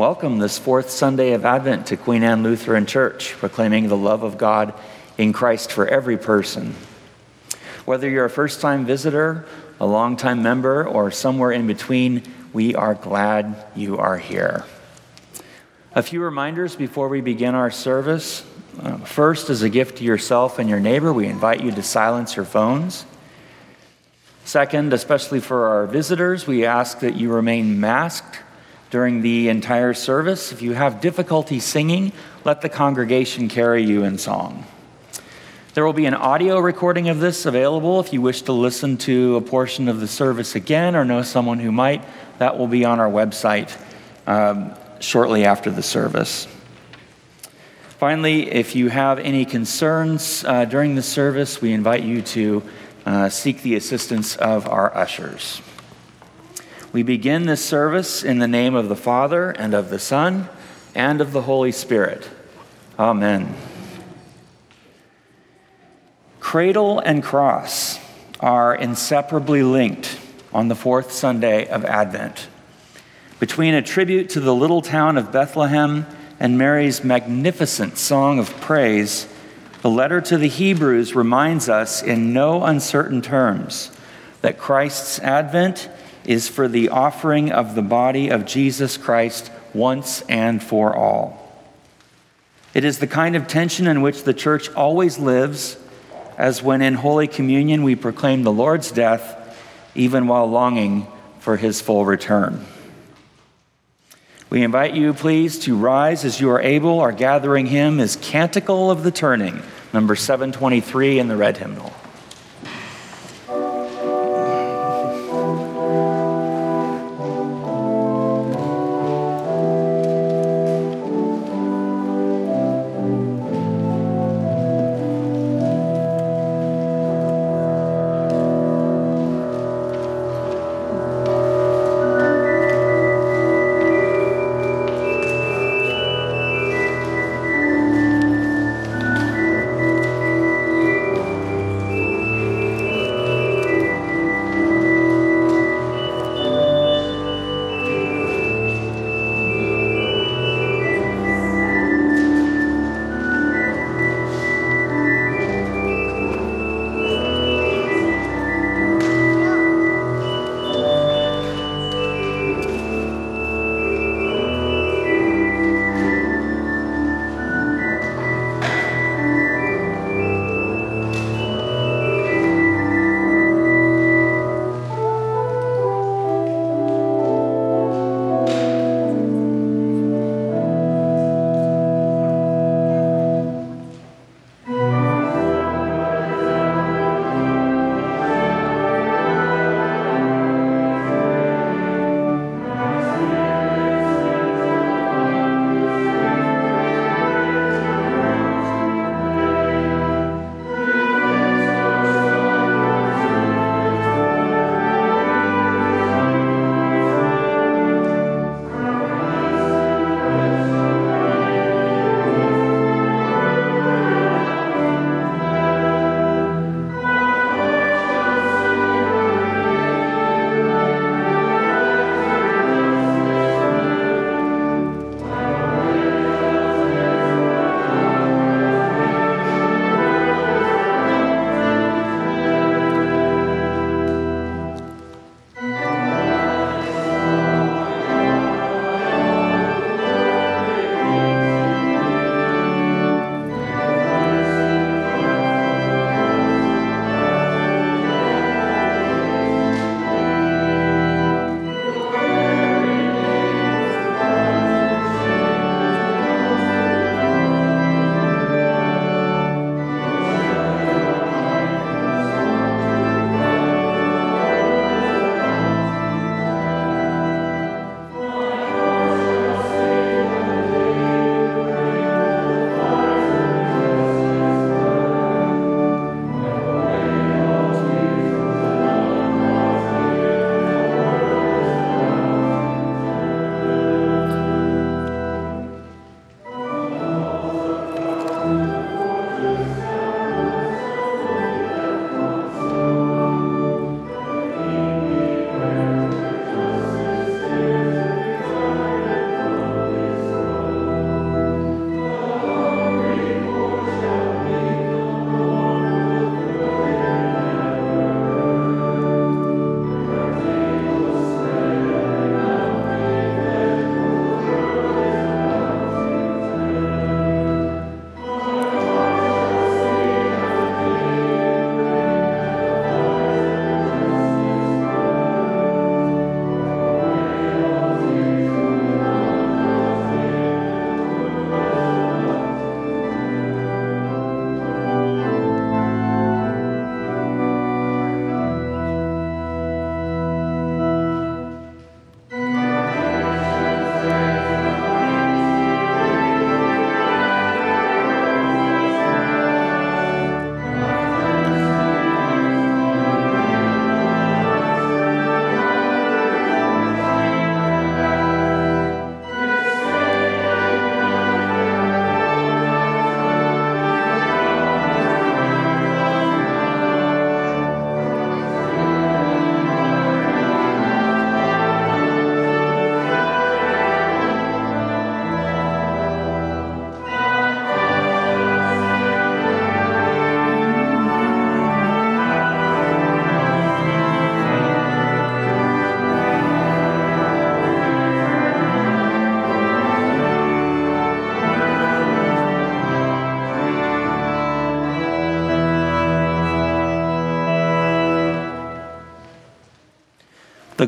Welcome this fourth Sunday of Advent to Queen Anne Lutheran Church, proclaiming the love of God in Christ for every person. Whether you're a first time visitor, a long time member, or somewhere in between, we are glad you are here. A few reminders before we begin our service. Uh, first, as a gift to yourself and your neighbor, we invite you to silence your phones. Second, especially for our visitors, we ask that you remain masked during the entire service. If you have difficulty singing, let the congregation carry you in song. There will be an audio recording of this available if you wish to listen to a portion of the service again or know someone who might. That will be on our website um, shortly after the service. Finally, if you have any concerns uh, during the service, we invite you to uh, seek the assistance of our ushers. We begin this service in the name of the Father, and of the Son, and of the Holy Spirit. Amen. Cradle and cross are inseparably linked on the fourth Sunday of Advent. Between a tribute to the little town of Bethlehem and Mary's magnificent song of praise, the letter to the Hebrews reminds us in no uncertain terms that Christ's advent is for the offering of the body of Jesus Christ once and for all. It is the kind of tension in which the church always lives, as when in Holy Communion we proclaim the Lord's death, even while longing for his full return. We invite you, please, to rise as you are able. Our gathering hymn is Canticle of the Turning, number 723 in the red hymnal.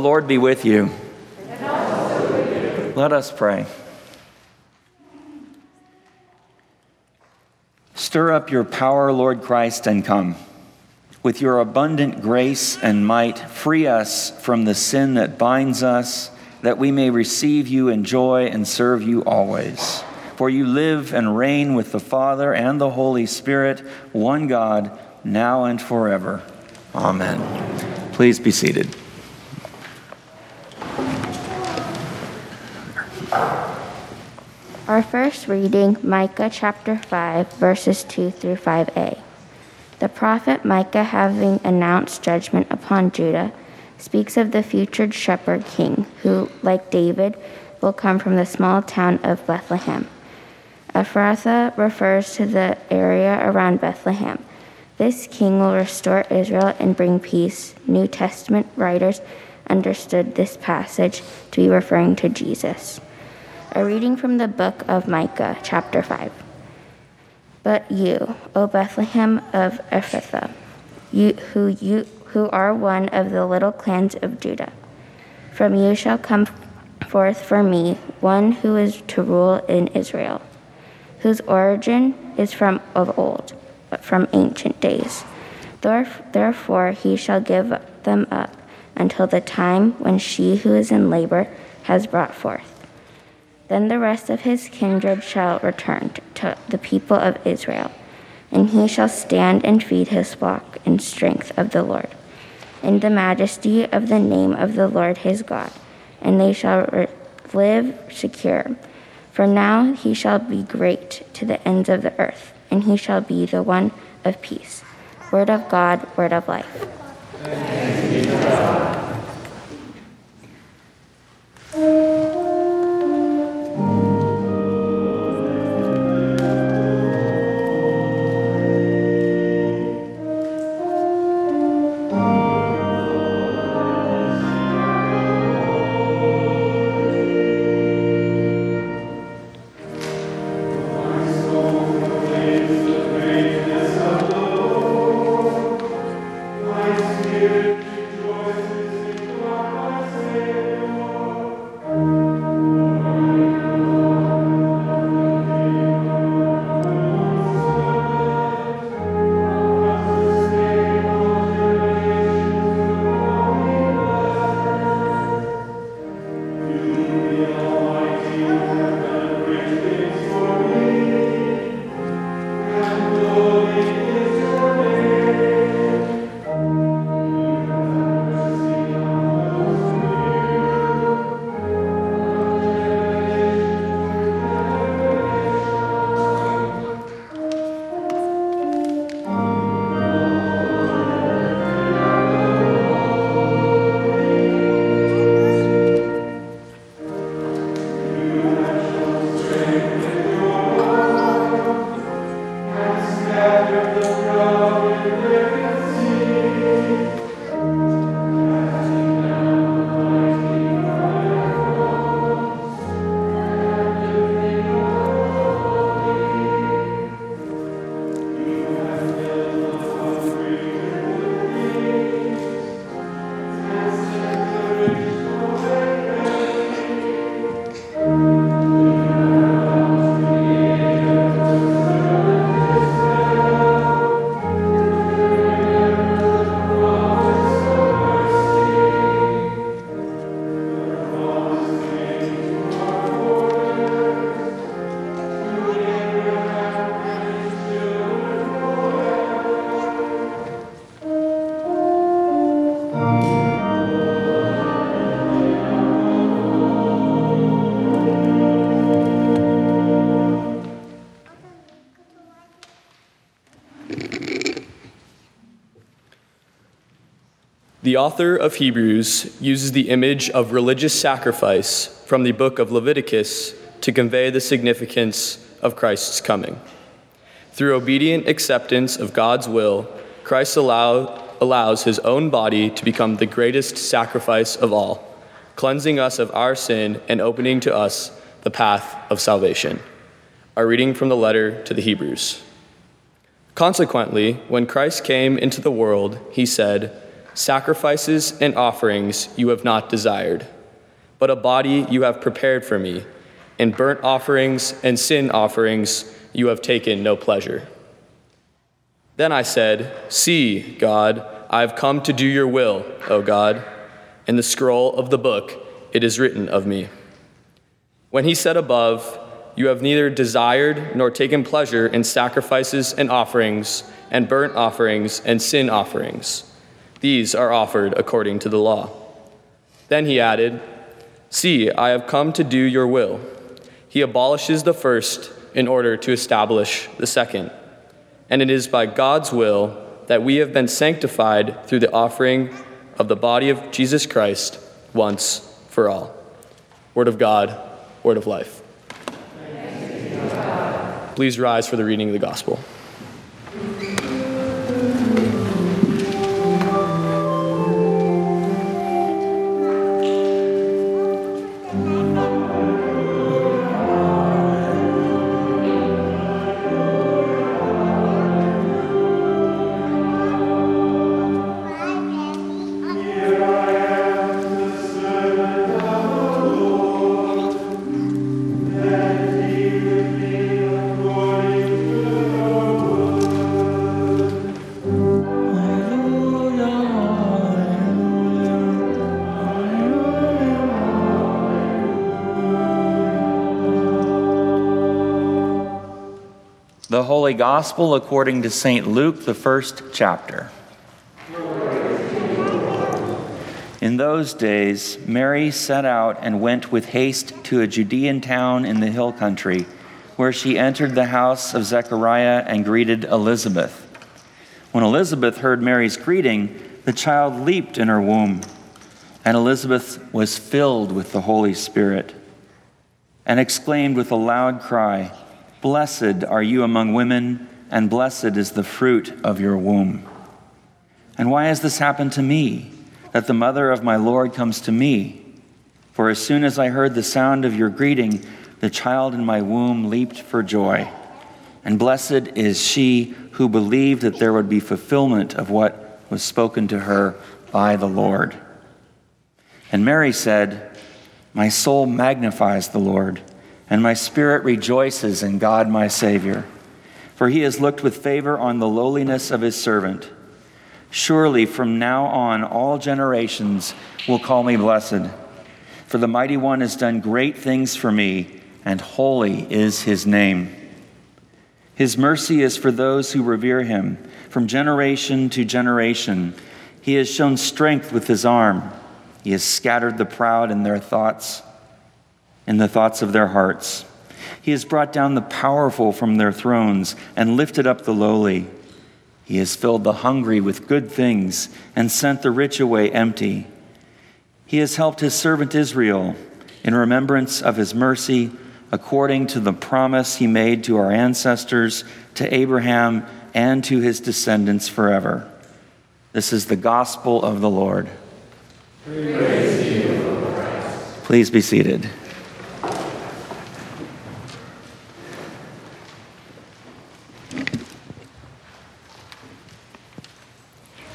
Lord be with you. Let us pray. Stir up your power, Lord Christ, and come. With your abundant grace and might, free us from the sin that binds us, that we may receive you in joy and serve you always. For you live and reign with the Father and the Holy Spirit, one God, now and forever. Amen. Please be seated. Our first reading, Micah chapter 5, verses 2 through 5a. The prophet Micah, having announced judgment upon Judah, speaks of the future shepherd king who, like David, will come from the small town of Bethlehem. Ephrathah refers to the area around Bethlehem. This king will restore Israel and bring peace. New Testament writers understood this passage to be referring to Jesus. A reading from the book of Micah, chapter 5. But you, O Bethlehem of Ephrathah, you, who, you, who are one of the little clans of Judah, from you shall come forth for me one who is to rule in Israel, whose origin is from of old, but from ancient days. Therefore he shall give them up until the time when she who is in labor has brought forth. Then the rest of his kindred shall return to the people of Israel, and he shall stand and feed his flock in strength of the Lord, in the majesty of the name of the Lord his God, and they shall re- live secure. For now he shall be great to the ends of the earth, and he shall be the one of peace. Word of God, word of life. Author of Hebrews uses the image of religious sacrifice from the book of Leviticus to convey the significance of Christ's coming. Through obedient acceptance of God's will, Christ allow, allows his own body to become the greatest sacrifice of all, cleansing us of our sin and opening to us the path of salvation. Our reading from the letter to the Hebrews. Consequently, when Christ came into the world, he said, Sacrifices and offerings you have not desired, but a body you have prepared for me, and burnt offerings and sin offerings you have taken no pleasure. Then I said, See, God, I have come to do your will, O God. In the scroll of the book it is written of me. When he said above, You have neither desired nor taken pleasure in sacrifices and offerings, and burnt offerings and sin offerings. These are offered according to the law. Then he added, See, I have come to do your will. He abolishes the first in order to establish the second. And it is by God's will that we have been sanctified through the offering of the body of Jesus Christ once for all. Word of God, word of life. Please rise for the reading of the gospel. Gospel according to St. Luke, the first chapter. In those days, Mary set out and went with haste to a Judean town in the hill country, where she entered the house of Zechariah and greeted Elizabeth. When Elizabeth heard Mary's greeting, the child leaped in her womb, and Elizabeth was filled with the Holy Spirit and exclaimed with a loud cry, Blessed are you among women, and blessed is the fruit of your womb. And why has this happened to me? that the mother of my Lord comes to me. For as soon as I heard the sound of your greeting, the child in my womb leaped for joy. And blessed is she who believed that there would be fulfillment of what was spoken to her by the Lord. And Mary said, My soul magnifies the Lord, and my spirit rejoices in God my Savior, for he has looked with favor on the lowliness of his servant. Surely from now on, all generations will call me blessed. For the mighty one has done great things for me, and holy is his name. His mercy is for those who revere him. From generation to generation, he has shown strength with his arm. He has scattered the proud in their thoughts, in the thoughts of their hearts. He has brought down the powerful from their thrones and lifted up the lowly. He has filled the hungry with good things and sent the rich away empty. He has helped his servant Israel in remembrance of his mercy, according to the promise he made to our ancestors, to Abraham, and to his descendants forever. This is the gospel of the Lord. Please be seated.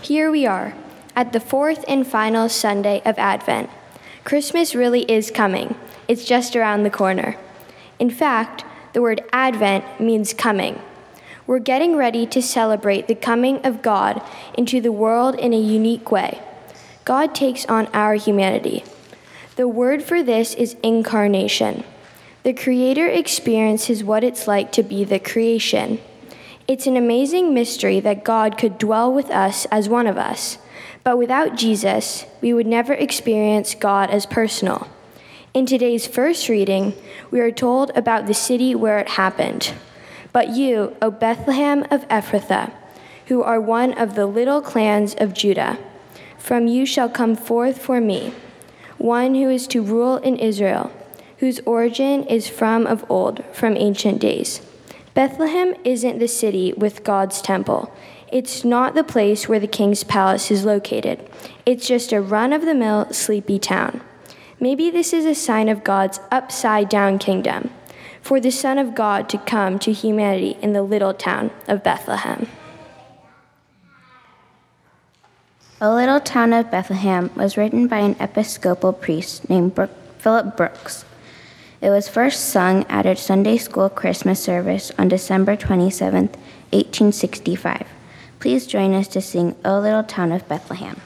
Here we are, at the fourth and final Sunday of Advent. Christmas really is coming, it's just around the corner. In fact, the word Advent means coming. We're getting ready to celebrate the coming of God into the world in a unique way. God takes on our humanity. The word for this is incarnation. The Creator experiences what it's like to be the creation. It's an amazing mystery that God could dwell with us as one of us, but without Jesus, we would never experience God as personal. In today's first reading, we are told about the city where it happened. But you, O Bethlehem of Ephrathah, who are one of the little clans of Judah, from you shall come forth for me one who is to rule in Israel, whose origin is from of old, from ancient days. Bethlehem isn't the city with God's temple. It's not the place where the king's palace is located. It's just a run of the mill, sleepy town. Maybe this is a sign of God's upside down kingdom, for the Son of God to come to humanity in the little town of Bethlehem. O Little Town of Bethlehem was written by an Episcopal priest named Philip Brooks. It was first sung at a Sunday school Christmas service on December 27, 1865. Please join us to sing O Little Town of Bethlehem.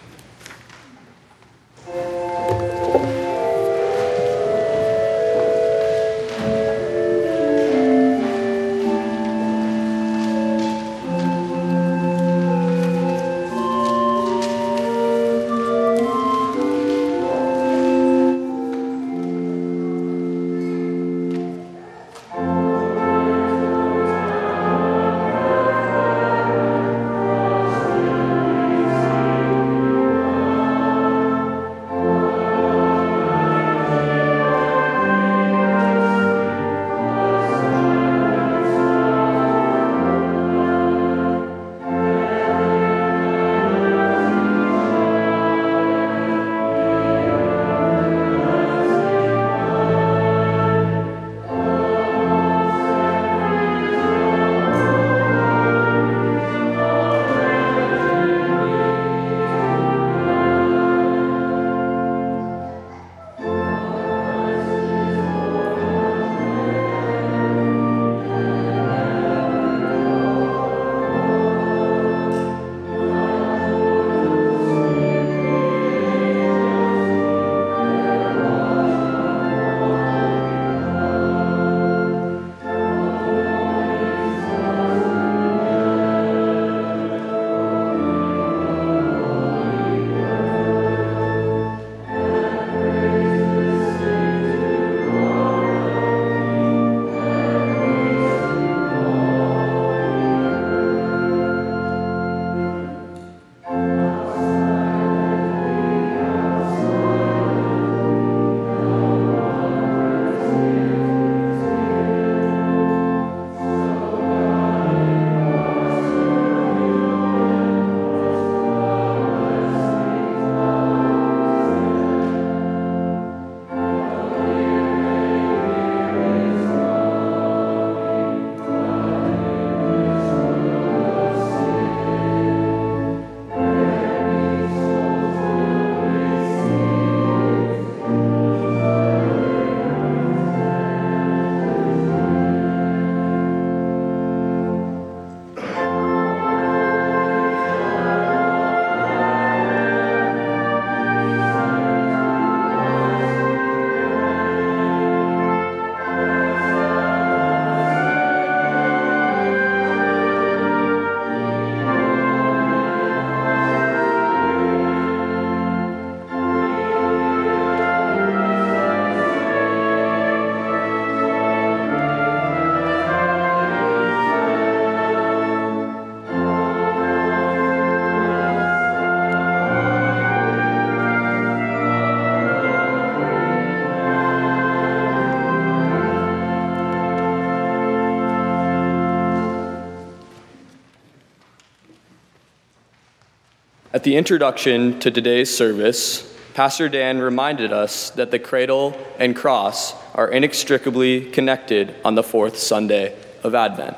At the introduction to today's service, Pastor Dan reminded us that the cradle and cross are inextricably connected on the fourth Sunday of Advent.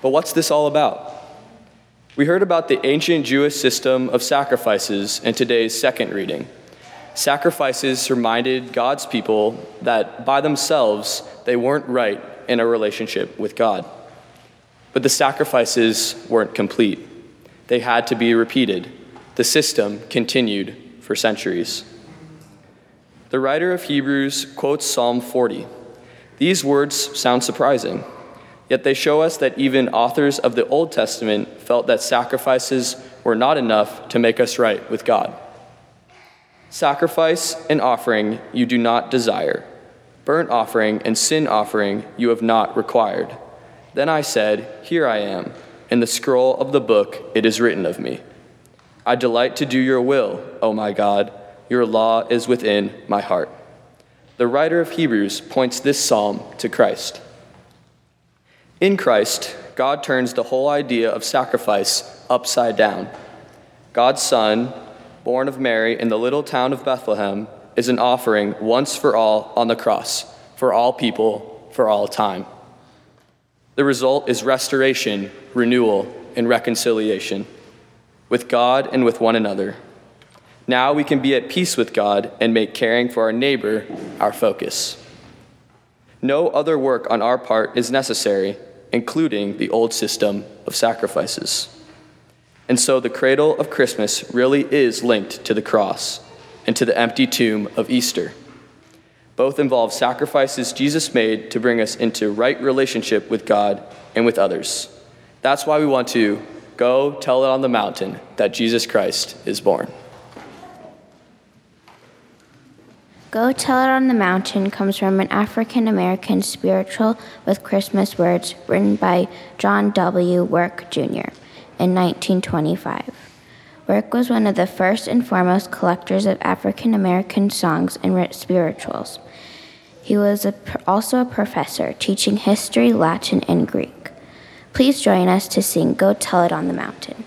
But what's this all about? We heard about the ancient Jewish system of sacrifices in today's second reading. Sacrifices reminded God's people that by themselves they weren't right in a relationship with God. But the sacrifices weren't complete, they had to be repeated. The system continued for centuries. The writer of Hebrews quotes Psalm 40. These words sound surprising, yet they show us that even authors of the Old Testament felt that sacrifices were not enough to make us right with God. Sacrifice and offering you do not desire, burnt offering and sin offering you have not required. Then I said, Here I am. In the scroll of the book it is written of me. I delight to do your will, O my God. Your law is within my heart. The writer of Hebrews points this psalm to Christ. In Christ, God turns the whole idea of sacrifice upside down. God's Son, born of Mary in the little town of Bethlehem, is an offering once for all on the cross, for all people, for all time. The result is restoration, renewal, and reconciliation with God and with one another. Now we can be at peace with God and make caring for our neighbor our focus. No other work on our part is necessary, including the old system of sacrifices. And so the cradle of Christmas really is linked to the cross and to the empty tomb of Easter. Both involve sacrifices Jesus made to bring us into right relationship with God and with others. That's why we want to Go tell it on the mountain that Jesus Christ is born. Go Tell It on the Mountain comes from an African American spiritual with Christmas words written by John W. Work Jr. in 1925. Work was one of the first and foremost collectors of African American songs and spirituals. He was a, also a professor teaching history, Latin, and Greek. Please join us to sing Go Tell It on the Mountain.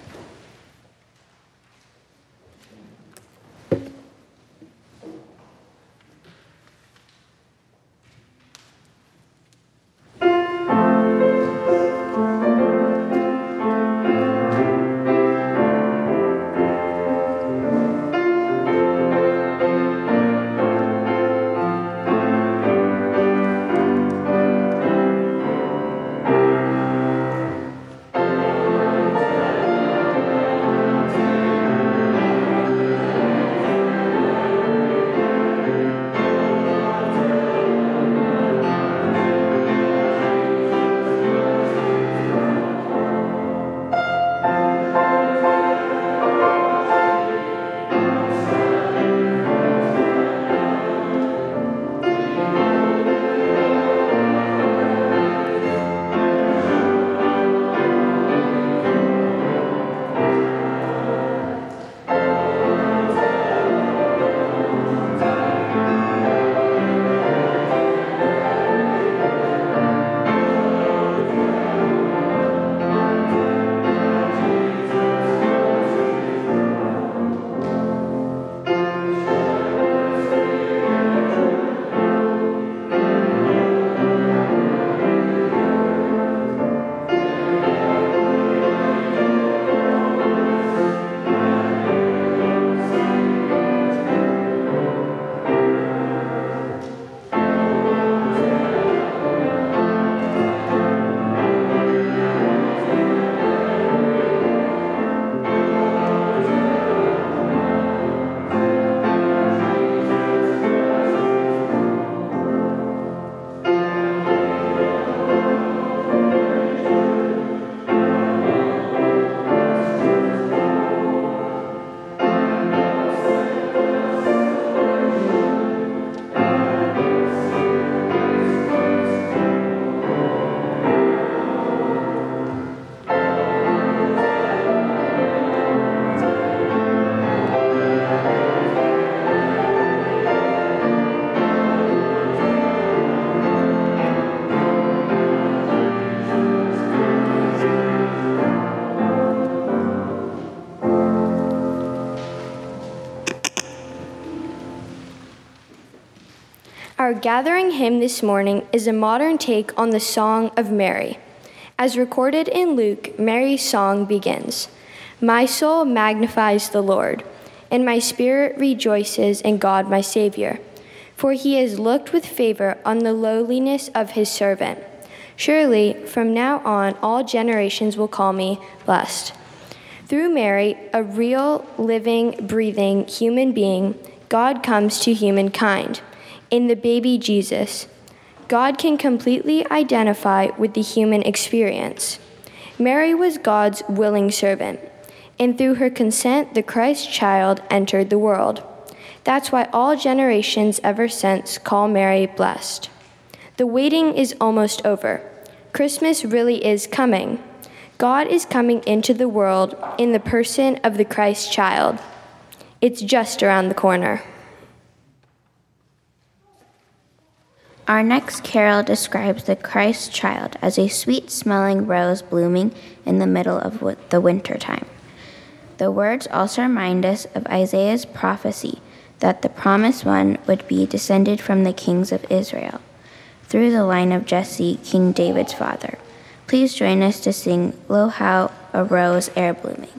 Our gathering hymn this morning is a modern take on the Song of Mary. As recorded in Luke, Mary's song begins My soul magnifies the Lord, and my spirit rejoices in God my Savior, for he has looked with favor on the lowliness of his servant. Surely, from now on, all generations will call me blessed. Through Mary, a real, living, breathing human being, God comes to humankind. In the baby Jesus, God can completely identify with the human experience. Mary was God's willing servant, and through her consent, the Christ child entered the world. That's why all generations ever since call Mary blessed. The waiting is almost over. Christmas really is coming. God is coming into the world in the person of the Christ child. It's just around the corner. Our next carol describes the Christ child as a sweet smelling rose blooming in the middle of the winter time. The words also remind us of Isaiah's prophecy that the promised one would be descended from the kings of Israel through the line of Jesse, King David's father. Please join us to sing Lo How a Rose Air Blooming.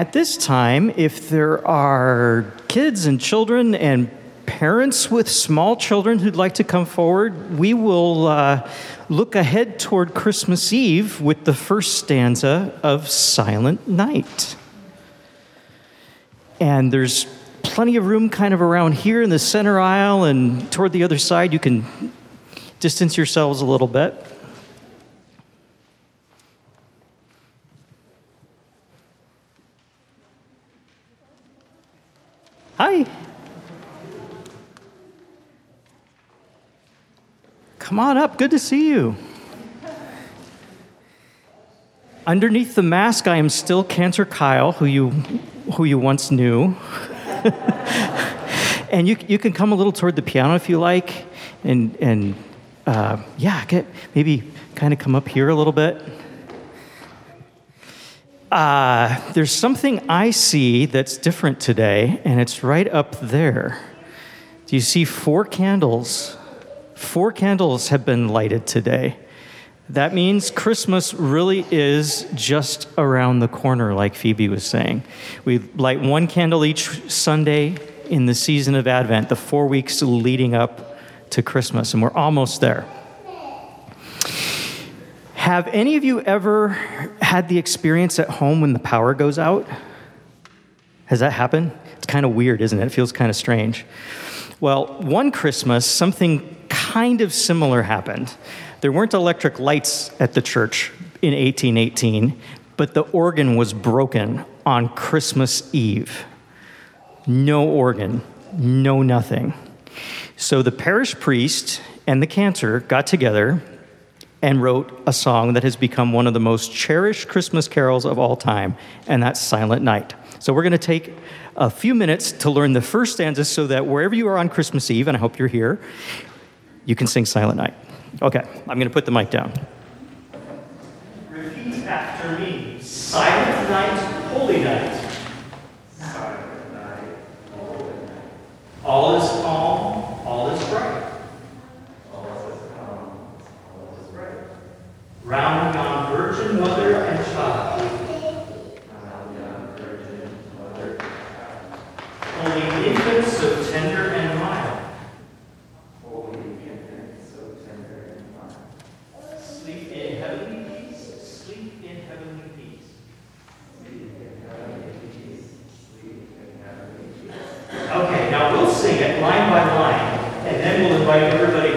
At this time, if there are kids and children and parents with small children who'd like to come forward, we will uh, look ahead toward Christmas Eve with the first stanza of Silent Night. And there's plenty of room kind of around here in the center aisle and toward the other side. You can distance yourselves a little bit. Come on up. Good to see you. Underneath the mask, I am still Cantor Kyle, who you, who you once knew. and you, you can come a little toward the piano if you like. And, and uh, yeah, get, maybe kind of come up here a little bit. Uh, there's something I see that's different today, and it's right up there. Do you see four candles? Four candles have been lighted today. That means Christmas really is just around the corner, like Phoebe was saying. We light one candle each Sunday in the season of Advent, the four weeks leading up to Christmas, and we're almost there. Have any of you ever had the experience at home when the power goes out? Has that happened? It's kind of weird, isn't it? It feels kind of strange. Well, one Christmas, something kind of similar happened. There weren't electric lights at the church in 1818, but the organ was broken on Christmas Eve. No organ, no nothing. So the parish priest and the cantor got together and wrote a song that has become one of the most cherished Christmas carols of all time, and that's Silent Night. So we're going to take a few minutes to learn the first stanza so that wherever you are on Christmas Eve, and I hope you're here, you can sing Silent Night. Okay, I'm going to put the mic down. Repeat after me Silent Night, Holy Night. Silent night, holy night. All is calm, all is bright. All is calm, all is bright. Round yon Virgin Mother and Child. Holy infants so tender and mild. Sleep in heavenly peace. Sleep in heavenly peace. Okay, now we'll sing it line by line, and then we'll invite everybody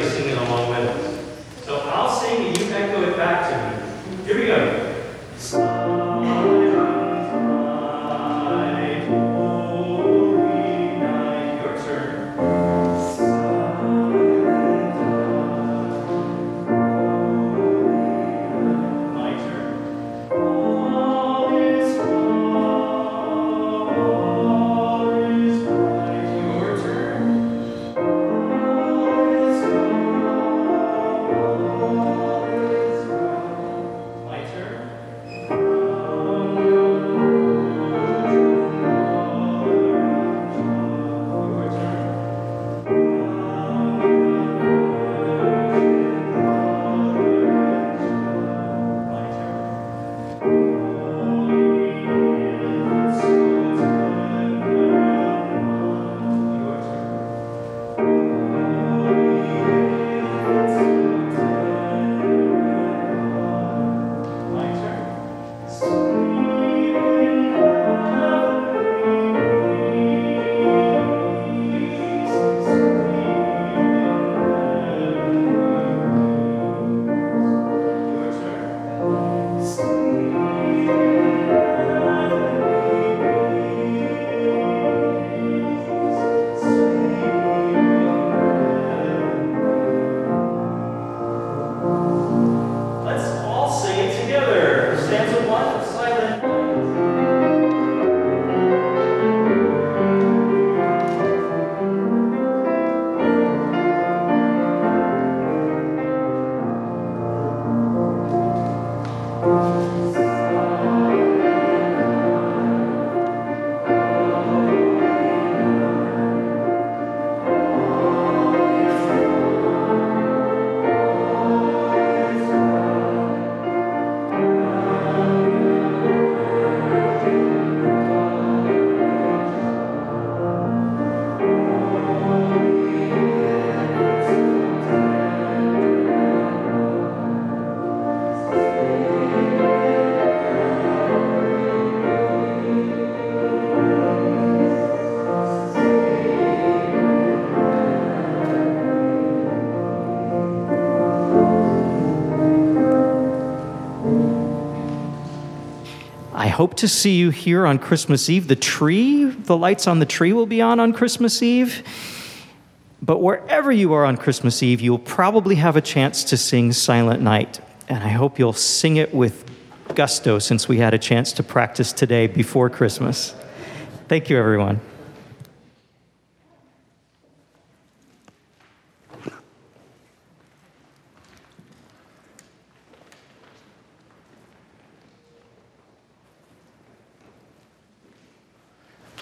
Música hope to see you here on Christmas Eve. The tree, the lights on the tree will be on on Christmas Eve. But wherever you are on Christmas Eve, you'll probably have a chance to sing Silent Night. And I hope you'll sing it with gusto since we had a chance to practice today before Christmas. Thank you, everyone.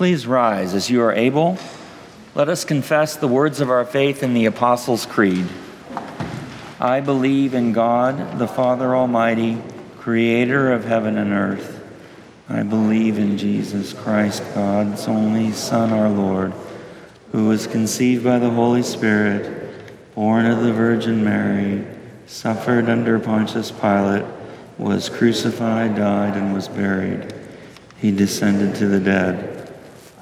Please rise as you are able. Let us confess the words of our faith in the Apostles' Creed. I believe in God, the Father Almighty, creator of heaven and earth. I believe in Jesus Christ, God's only Son, our Lord, who was conceived by the Holy Spirit, born of the Virgin Mary, suffered under Pontius Pilate, was crucified, died, and was buried. He descended to the dead.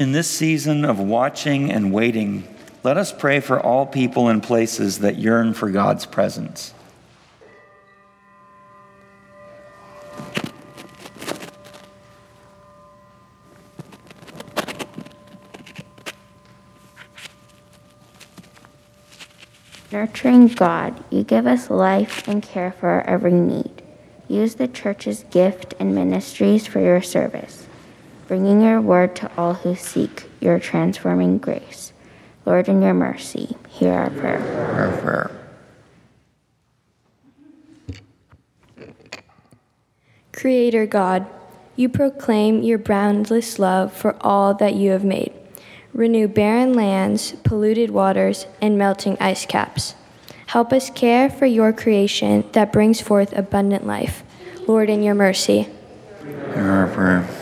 In this season of watching and waiting, let us pray for all people and places that yearn for God's presence. Nurturing God, you give us life and care for our every need. Use the church's gift and ministries for your service, bringing your word to all who seek your transforming grace. Lord, in your mercy, hear our prayer. Our prayer. Creator God, you proclaim your boundless love for all that you have made. Renew barren lands, polluted waters, and melting ice caps. Help us care for your creation that brings forth abundant life. Lord, in your mercy. Hear our prayer.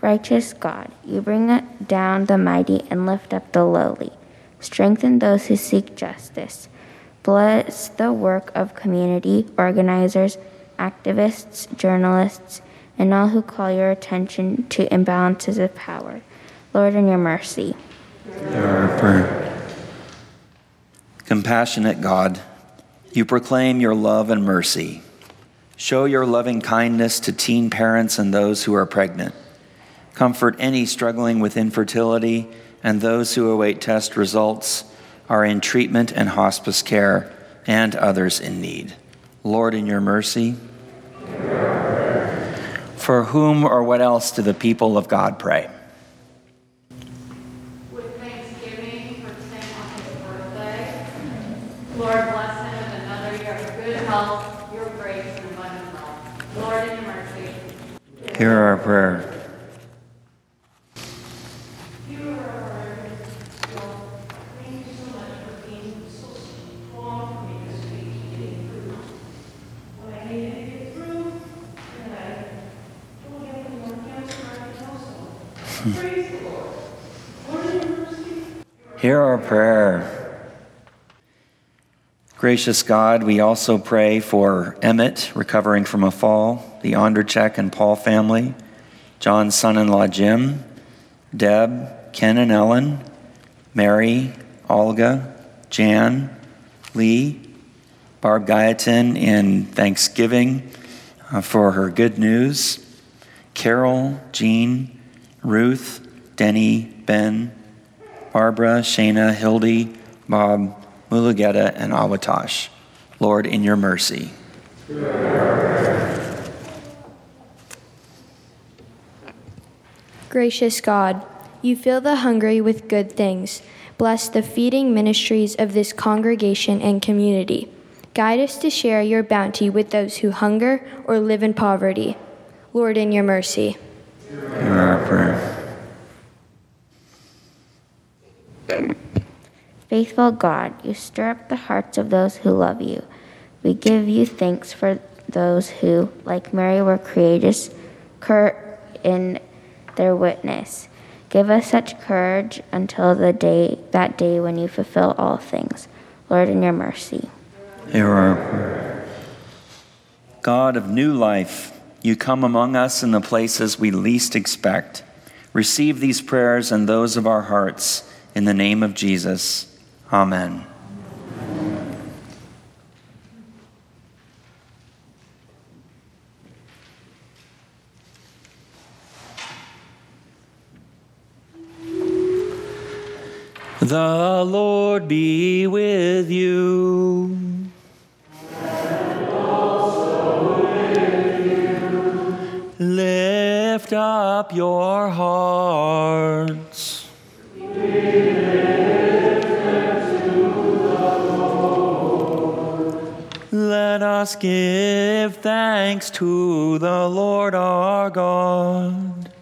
Righteous God, you bring down the mighty and lift up the lowly. Strengthen those who seek justice. Bless the work of community organizers, activists, journalists, and all who call your attention to imbalances of power. Lord, in your mercy. Our prayer. Compassionate God, you proclaim your love and mercy. Show your loving kindness to teen parents and those who are pregnant. Comfort any struggling with infertility and those who await test results, are in treatment and hospice care, and others in need. Lord, in your mercy. For whom or what else do the people of God pray? with thanksgiving for Tim on his birthday. Lord, bless him with another year of good health, your grace, and abundant love. Lord, in your mercy. Hear our prayer. Hear our prayer. Gracious God, we also pray for Emmett recovering from a fall, the Ondercheck and Paul family, John's son in law Jim, Deb, Ken and Ellen, Mary, Olga, Jan, Lee, Barb Gayetin in Thanksgiving uh, for her good news, Carol, Jean, Ruth, Denny, Ben, Barbara, Shayna, Hildy, Bob, Mulugeta, and Awatosh. Lord, in your mercy. Gracious God, you fill the hungry with good things. Bless the feeding ministries of this congregation and community. Guide us to share your bounty with those who hunger or live in poverty. Lord, in your mercy. Hear our prayer. Faithful God, you stir up the hearts of those who love you. We give you thanks for those who, like Mary, were courageous in their witness. Give us such courage until the day that day when you fulfill all things. Lord, in your mercy. Hear our prayer. God of new life, you come among us in the places we least expect. Receive these prayers and those of our hearts in the name of Jesus. Amen. The Lord be with you. And also with you. Lift up your hearts. Us give thanks to the Lord our God.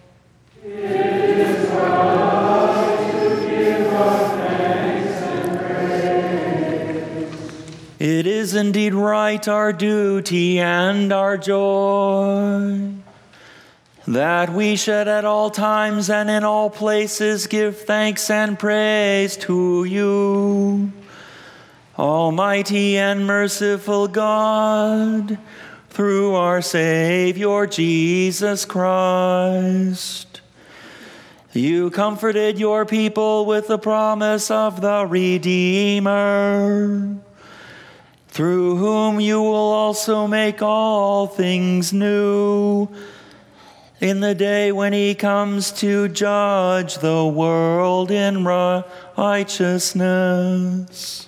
It is indeed right, our duty and our joy, that we should at all times and in all places give thanks and praise to you, Almighty and merciful God, through our Savior Jesus Christ. You comforted your people with the promise of the Redeemer through whom you will also make all things new in the day when he comes to judge the world in righteousness.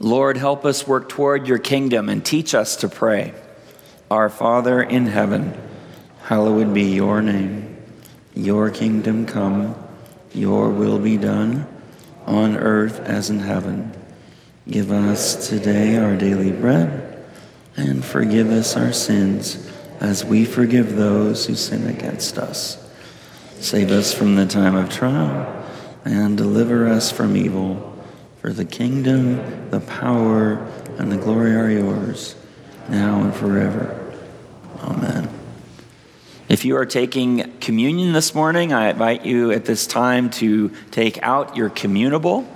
Lord, help us work toward your kingdom and teach us to pray. Our Father in heaven, hallowed be your name. Your kingdom come, your will be done, on earth as in heaven. Give us today our daily bread, and forgive us our sins as we forgive those who sin against us. Save us from the time of trial, and deliver us from evil. For the kingdom, the power, and the glory are yours, now and forever. Amen. If you are taking communion this morning, I invite you at this time to take out your communable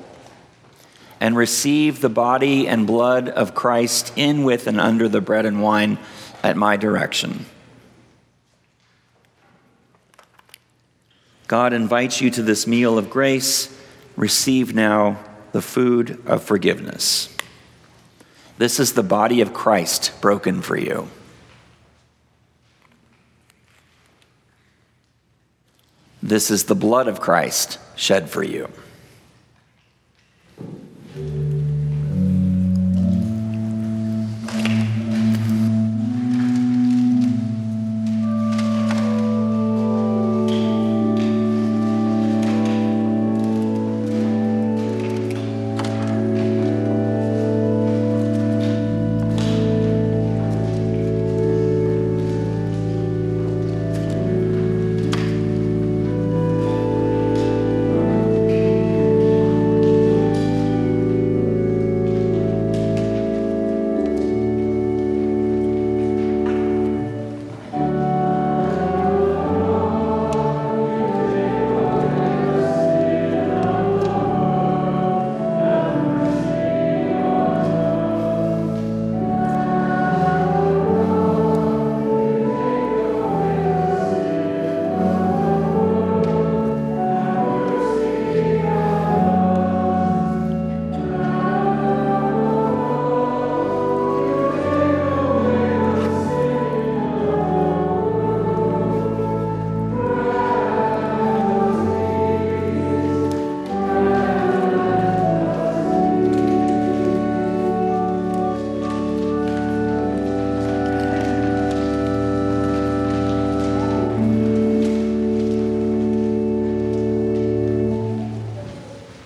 and receive the body and blood of Christ in, with, and under the bread and wine at my direction. God invites you to this meal of grace. Receive now the food of forgiveness. This is the body of Christ broken for you. This is the blood of Christ shed for you.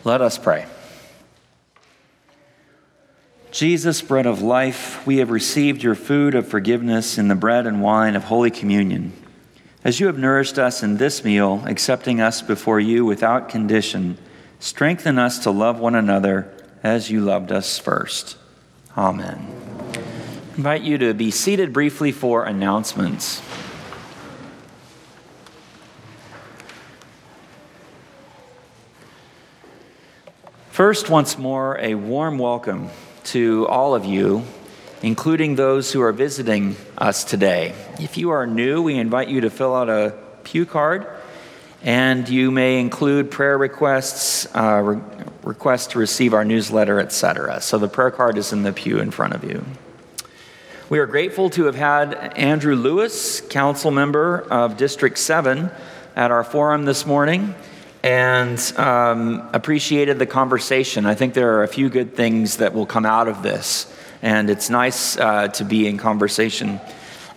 Let us pray. Jesus, bread of life, we have received your food of forgiveness in the bread and wine of Holy Communion. As you have nourished us in this meal, accepting us before you without condition, strengthen us to love one another as you loved us first. Amen. I invite you to be seated briefly for announcements. First, once more, a warm welcome to all of you, including those who are visiting us today. If you are new, we invite you to fill out a pew card, and you may include prayer requests, uh, re- requests to receive our newsletter, etc. So the prayer card is in the pew in front of you. We are grateful to have had Andrew Lewis, council member of District 7, at our forum this morning and um, appreciated the conversation. I think there are a few good things that will come out of this, and it's nice uh, to be in conversation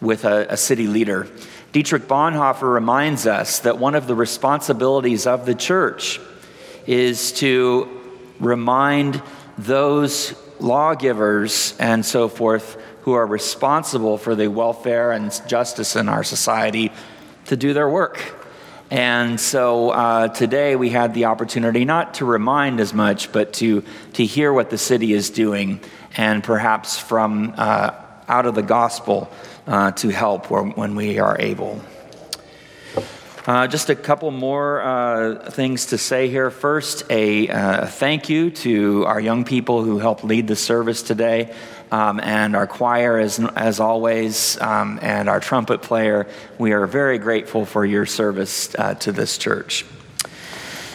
with a, a city leader. Dietrich Bonhoeffer reminds us that one of the responsibilities of the church is to remind those lawgivers and so forth who are responsible for the welfare and justice in our society to do their work and so uh, today we had the opportunity not to remind as much, but to, to hear what the city is doing and perhaps from uh, out of the gospel uh, to help when we are able. Uh, just a couple more uh, things to say here. First, a uh, thank you to our young people who helped lead the service today um, and our choir, as, as always, um, and our trumpet player. We are very grateful for your service uh, to this church.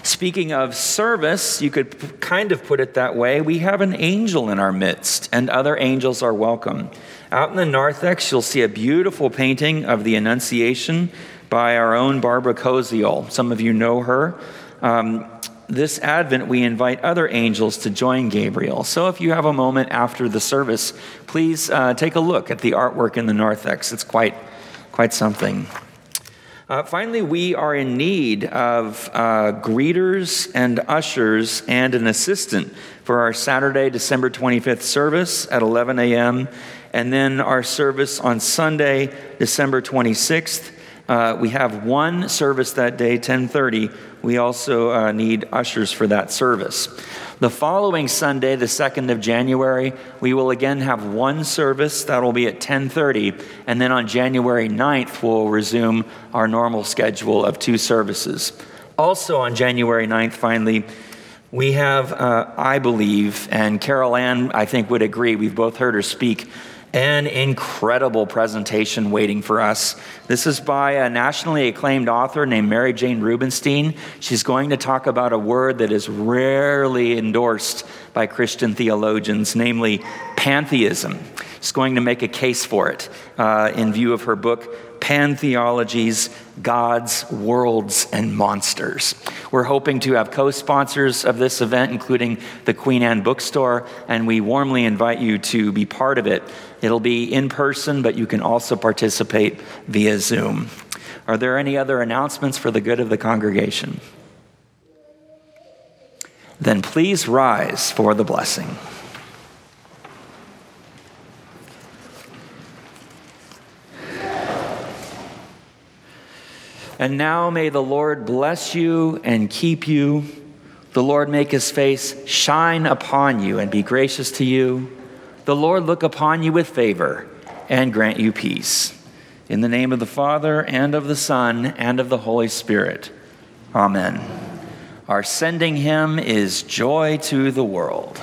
Speaking of service, you could p- kind of put it that way. We have an angel in our midst, and other angels are welcome. Out in the narthex, you'll see a beautiful painting of the Annunciation by our own Barbara Koziol. Some of you know her. Um, this Advent, we invite other angels to join Gabriel. So if you have a moment after the service, please uh, take a look at the artwork in the narthex. It's quite, quite something. Uh, finally, we are in need of uh, greeters and ushers and an assistant for our Saturday, December 25th service at 11 a.m., and then our service on Sunday, December 26th uh, we have one service that day, 1030. We also uh, need ushers for that service. The following Sunday, the 2nd of January, we will again have one service that will be at 1030. And then on January 9th, we'll resume our normal schedule of two services. Also on January 9th, finally, we have, uh, I believe, and Carol Ann, I think, would agree, we've both heard her speak an incredible presentation waiting for us. This is by a nationally acclaimed author named Mary Jane Rubenstein. She's going to talk about a word that is rarely endorsed by Christian theologians, namely pantheism. She's going to make a case for it uh, in view of her book, Pantheologies, Gods, Worlds, and Monsters. We're hoping to have co sponsors of this event, including the Queen Anne Bookstore, and we warmly invite you to be part of it. It'll be in person, but you can also participate via Zoom. Are there any other announcements for the good of the congregation? Then please rise for the blessing. And now may the Lord bless you and keep you. The Lord make his face shine upon you and be gracious to you. The Lord look upon you with favor and grant you peace. In the name of the Father, and of the Son, and of the Holy Spirit. Amen. Our sending hymn is Joy to the World.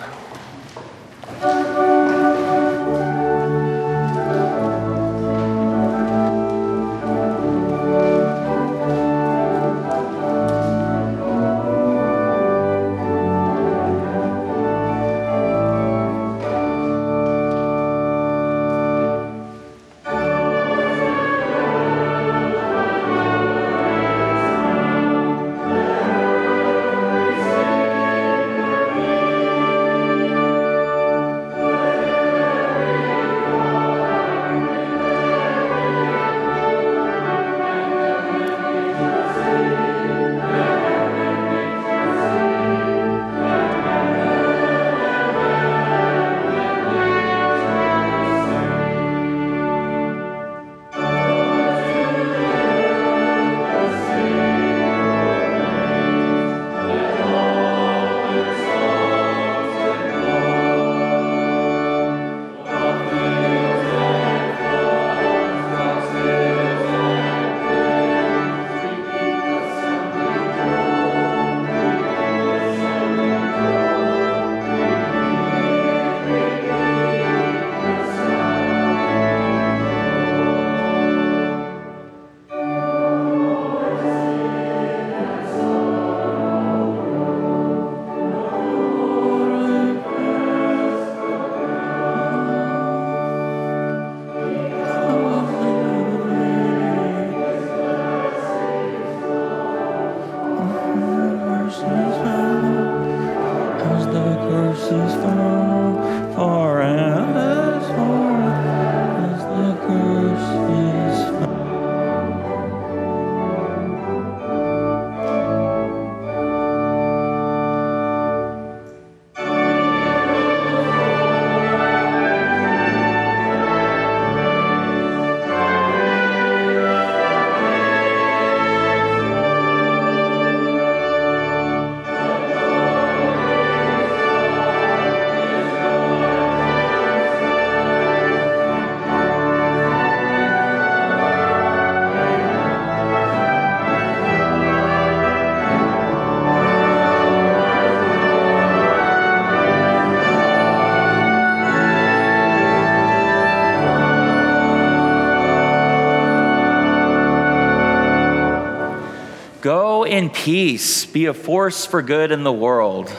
In peace. Be a force for good in the world.